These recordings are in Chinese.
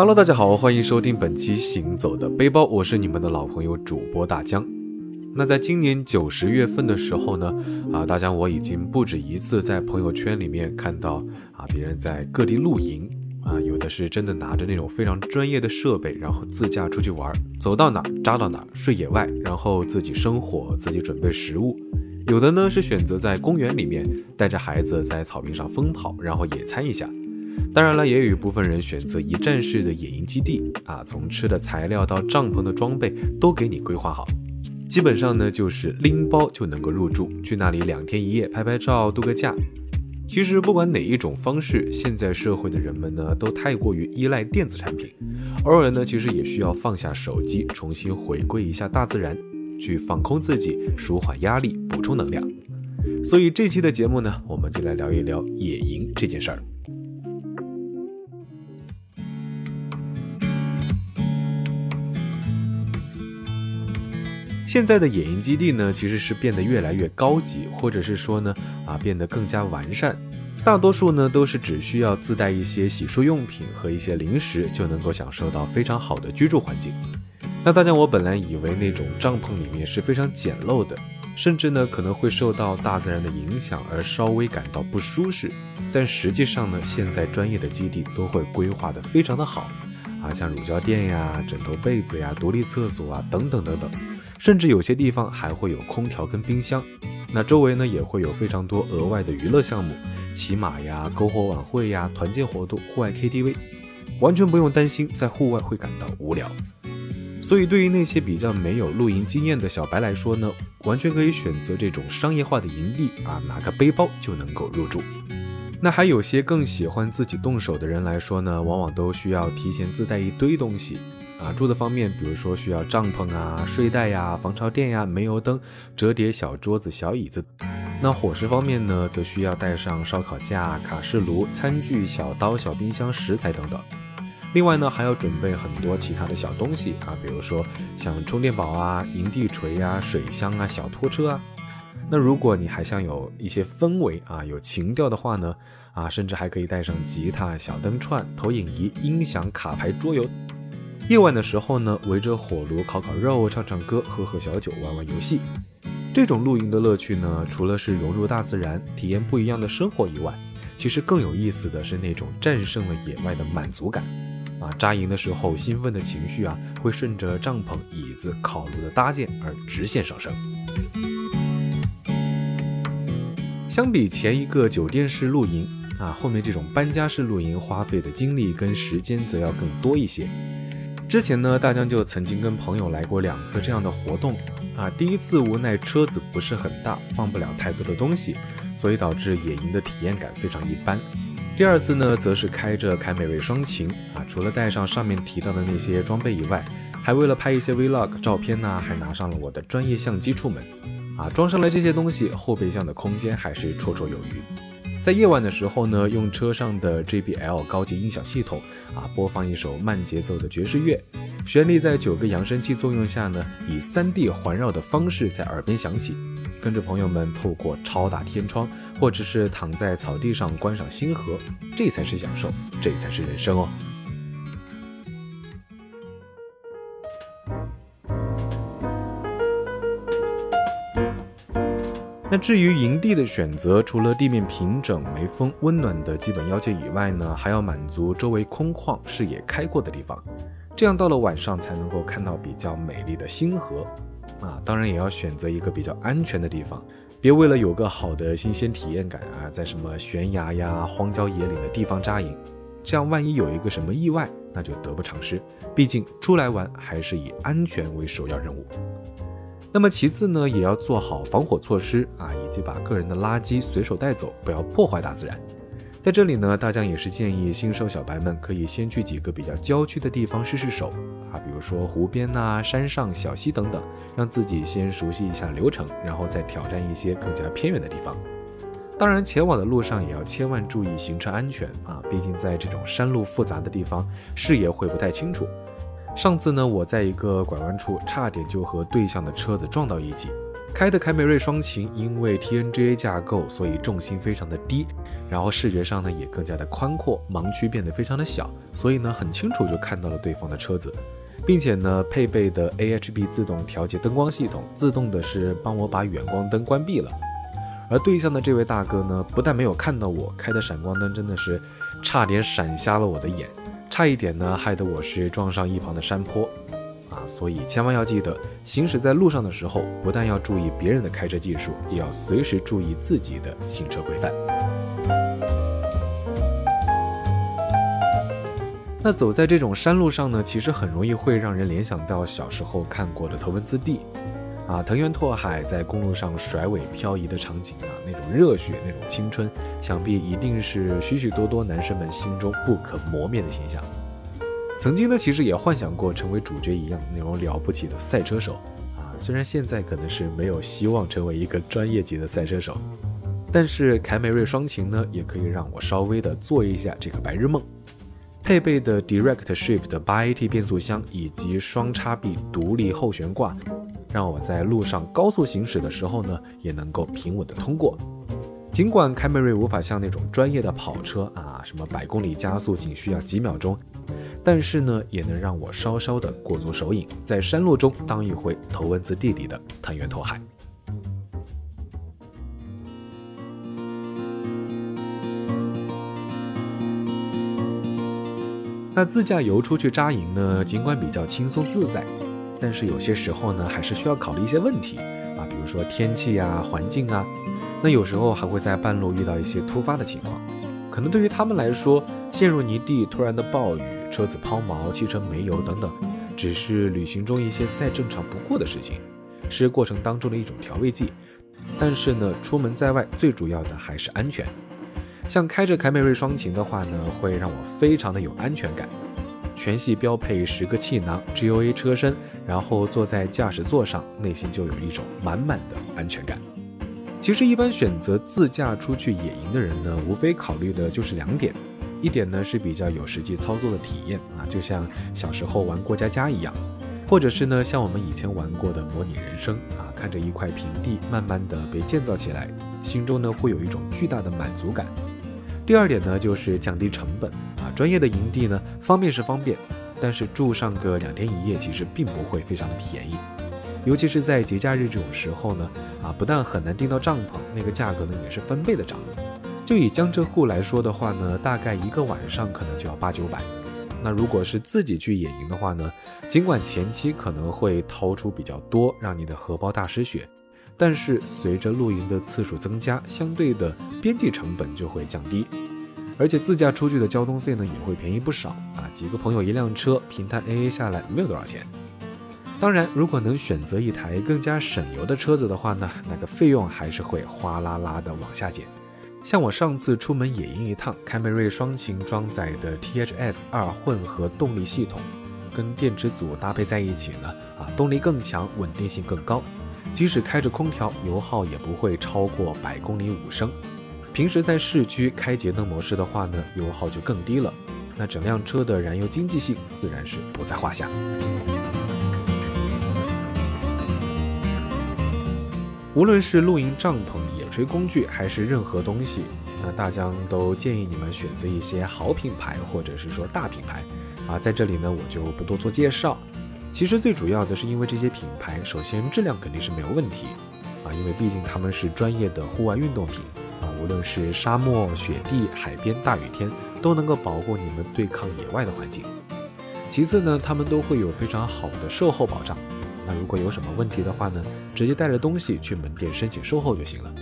Hello，大家好，欢迎收听本期行走的背包，我是你们的老朋友主播大江。那在今年九十月份的时候呢，啊，大江我已经不止一次在朋友圈里面看到啊，别人在各地露营啊，有的是真的拿着那种非常专业的设备，然后自驾出去玩，走到哪扎到哪，睡野外，然后自己生火，自己准备食物。有的呢是选择在公园里面带着孩子在草坪上疯跑，然后野餐一下。当然了，也有一部分人选择一站式的野营基地啊，从吃的材料到帐篷的装备都给你规划好，基本上呢就是拎包就能够入住，去那里两天一夜拍拍照度个假。其实不管哪一种方式，现在社会的人们呢都太过于依赖电子产品，偶尔呢其实也需要放下手机，重新回归一下大自然，去放空自己，舒缓压力，补充能量。所以这期的节目呢，我们就来聊一聊野营这件事儿。现在的野营基地呢，其实是变得越来越高级，或者是说呢，啊，变得更加完善。大多数呢，都是只需要自带一些洗漱用品和一些零食，就能够享受到非常好的居住环境。那大家，我本来以为那种帐篷里面是非常简陋的，甚至呢，可能会受到大自然的影响而稍微感到不舒适。但实际上呢，现在专业的基地都会规划的非常的好，啊，像乳胶垫呀、枕头被子呀、独立厕所啊，等等等等。甚至有些地方还会有空调跟冰箱，那周围呢也会有非常多额外的娱乐项目，骑马呀、篝火晚会呀、团建活动、户外 KTV，完全不用担心在户外会感到无聊。所以对于那些比较没有露营经验的小白来说呢，完全可以选择这种商业化的营地啊，拿个背包就能够入住。那还有些更喜欢自己动手的人来说呢，往往都需要提前自带一堆东西。啊，住的方面，比如说需要帐篷啊、睡袋呀、防潮垫呀、煤油灯、折叠小桌子、小椅子。那伙食方面呢，则需要带上烧烤架、卡式炉、餐具、小刀、小冰箱、食材等等。另外呢，还要准备很多其他的小东西啊，比如说像充电宝啊、营地锤呀、水箱啊、小拖车啊。那如果你还想有一些氛围啊、有情调的话呢，啊，甚至还可以带上吉他、小灯串、投影仪、音响、卡牌、桌游。夜晚的时候呢，围着火炉烤烤肉、唱唱歌、喝喝小酒、玩玩游戏。这种露营的乐趣呢，除了是融入大自然、体验不一样的生活以外，其实更有意思的是那种战胜了野外的满足感。啊，扎营的时候兴奋的情绪啊，会顺着帐篷、椅子、烤炉的搭建而直线上升。相比前一个酒店式露营啊，后面这种搬家式露营花费的精力跟时间则要更多一些。之前呢，大江就曾经跟朋友来过两次这样的活动啊。第一次无奈车子不是很大，放不了太多的东西，所以导致野营的体验感非常一般。第二次呢，则是开着凯美瑞双擎啊，除了带上上面提到的那些装备以外，还为了拍一些 vlog 照片呢，还拿上了我的专业相机出门啊。装上了这些东西，后备箱的空间还是绰绰有余。在夜晚的时候呢，用车上的 JBL 高级音响系统啊，播放一首慢节奏的爵士乐，旋律在九个扬声器作用下呢，以 3D 环绕的方式在耳边响起，跟着朋友们透过超大天窗，或者是躺在草地上观赏星河，这才是享受，这才是人生哦。至于营地的选择，除了地面平整、没风、温暖的基本要求以外呢，还要满足周围空旷、视野开阔的地方，这样到了晚上才能够看到比较美丽的星河。啊，当然也要选择一个比较安全的地方，别为了有个好的新鲜体验感啊，在什么悬崖呀、荒郊野岭的地方扎营，这样万一有一个什么意外，那就得不偿失。毕竟出来玩还是以安全为首要任务。那么其次呢，也要做好防火措施啊，以及把个人的垃圾随手带走，不要破坏大自然。在这里呢，大江也是建议新手小白们可以先去几个比较郊区的地方试试手啊，比如说湖边呐、山上小溪等等，让自己先熟悉一下流程，然后再挑战一些更加偏远的地方。当然，前往的路上也要千万注意行车安全啊，毕竟在这种山路复杂的地方，视野会不太清楚。上次呢，我在一个拐弯处差点就和对向的车子撞到一起，开的凯美瑞双擎因为 TNGA 架构，所以重心非常的低，然后视觉上呢也更加的宽阔，盲区变得非常的小，所以呢很清楚就看到了对方的车子，并且呢配备的 AHB 自动调节灯光系统，自动的是帮我把远光灯关闭了。而对向的这位大哥呢，不但没有看到我开的闪光灯，真的是差点闪瞎了我的眼，差一点呢害得我是撞上一旁的山坡。啊，所以千万要记得，行驶在路上的时候，不但要注意别人的开车技术，也要随时注意自己的行车规范。那走在这种山路上呢，其实很容易会让人联想到小时候看过的头文字 D，啊，藤原拓海在公路上甩尾漂移的场景啊，那种热血，那种青春，想必一定是许许多多男生们心中不可磨灭的形象。曾经呢，其实也幻想过成为主角一样那种了不起的赛车手啊。虽然现在可能是没有希望成为一个专业级的赛车手，但是凯美瑞双擎呢，也可以让我稍微的做一下这个白日梦。配备的 Direct Shift 八 AT 变速箱以及双叉臂独立后悬挂，让我在路上高速行驶的时候呢，也能够平稳的通过。尽管凯美瑞无法像那种专业的跑车啊，什么百公里加速仅需要几秒钟。但是呢，也能让我稍稍的过足手瘾，在山路中当一回头文字 D 里的藤原拓海。那自驾游出去扎营呢，尽管比较轻松自在，但是有些时候呢，还是需要考虑一些问题啊，比如说天气啊、环境啊，那有时候还会在半路遇到一些突发的情况，可能对于他们来说，陷入泥地、突然的暴雨。车子抛锚、汽车没油等等，只是旅行中一些再正常不过的事情，是过程当中的一种调味剂。但是呢，出门在外最主要的还是安全。像开着凯美瑞双擎的话呢，会让我非常的有安全感。全系标配十个气囊，GOA 车身，然后坐在驾驶座上，内心就有一种满满的安全感。其实，一般选择自驾出去野营的人呢，无非考虑的就是两点。一点呢是比较有实际操作的体验啊，就像小时候玩过家家一样，或者是呢像我们以前玩过的模拟人生啊，看着一块平地慢慢的被建造起来，心中呢会有一种巨大的满足感。第二点呢就是降低成本啊，专业的营地呢方便是方便，但是住上个两天一夜其实并不会非常的便宜，尤其是在节假日这种时候呢啊，不但很难订到帐篷，那个价格呢也是翻倍的涨。就以江浙沪来说的话呢，大概一个晚上可能就要八九百。那如果是自己去野营的话呢，尽管前期可能会掏出比较多，让你的荷包大失血，但是随着露营的次数增加，相对的边际成本就会降低，而且自驾出去的交通费呢也会便宜不少啊。几个朋友一辆车，平摊 AA 下来没有多少钱。当然，如果能选择一台更加省油的车子的话呢，那个费用还是会哗啦啦的往下减。像我上次出门野营一趟，凯美瑞双擎装载的 THS 二混合动力系统，跟电池组搭配在一起呢，啊，动力更强，稳定性更高，即使开着空调，油耗也不会超过百公里五升。平时在市区开节能模式的话呢，油耗就更低了，那整辆车的燃油经济性自然是不在话下。无论是露营帐篷。野炊工具还是任何东西，那大疆都建议你们选择一些好品牌或者是说大品牌啊，在这里呢我就不多做介绍。其实最主要的是因为这些品牌，首先质量肯定是没有问题啊，因为毕竟他们是专业的户外运动品啊，无论是沙漠、雪地、海边、大雨天都能够保护你们对抗野外的环境。其次呢，他们都会有非常好的售后保障，那如果有什么问题的话呢，直接带着东西去门店申请售后就行了。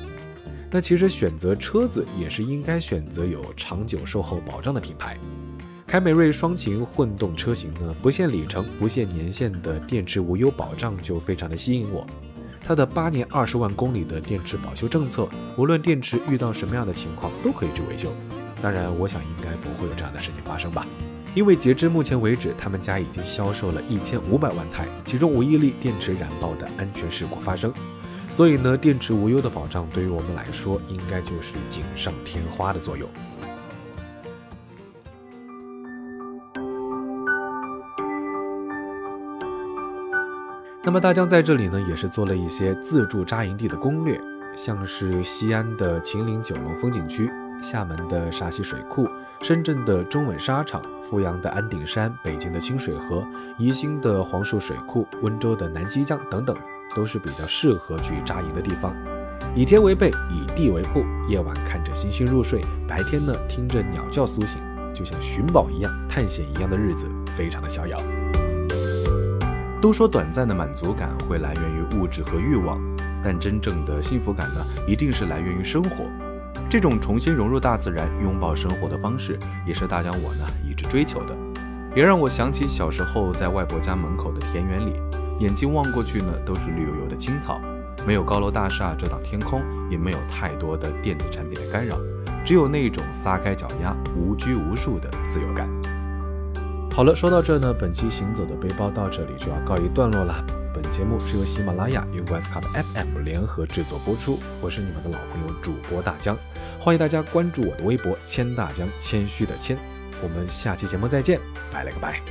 那其实选择车子也是应该选择有长久售后保障的品牌。凯美瑞双擎混动车型呢，不限里程、不限年限的电池无忧保障就非常的吸引我。它的八年二十万公里的电池保修政策，无论电池遇到什么样的情况都可以去维修。当然，我想应该不会有这样的事情发生吧，因为截至目前为止，他们家已经销售了一千五百万台，其中无一例电池燃爆的安全事故发生。所以呢，电池无忧的保障对于我们来说，应该就是锦上添花的作用。那么大江在这里呢，也是做了一些自助扎营地的攻略，像是西安的秦岭九龙风景区、厦门的沙溪水库、深圳的中稳沙场、阜阳的安顶山、北京的清水河、宜兴的黄树水库、温州的南溪江等等，都是比较适合去扎营的地方。以天为被，以地为铺，夜晚看着星星入睡，白天呢听着鸟叫苏醒，就像寻宝一样、探险一样的日子，非常的逍遥。都说短暂的满足感会来源于物质和欲望，但真正的幸福感呢，一定是来源于生活。这种重新融入大自然、拥抱生活的方式，也是大江我呢一直追求的。也让我想起小时候在外婆家门口的田园里，眼睛望过去呢，都是绿油油的青草，没有高楼大厦遮挡天空，也没有太多的电子产品的干扰，只有那种撒开脚丫、无拘无束的自由感。好了，说到这呢，本期行走的背包到这里就要告一段落了。本节目是由喜马拉雅与 Westcup FM 联合制作播出，我是你们的老朋友主播大江，欢迎大家关注我的微博“谦大江”，谦虚的谦。我们下期节目再见，拜了个拜。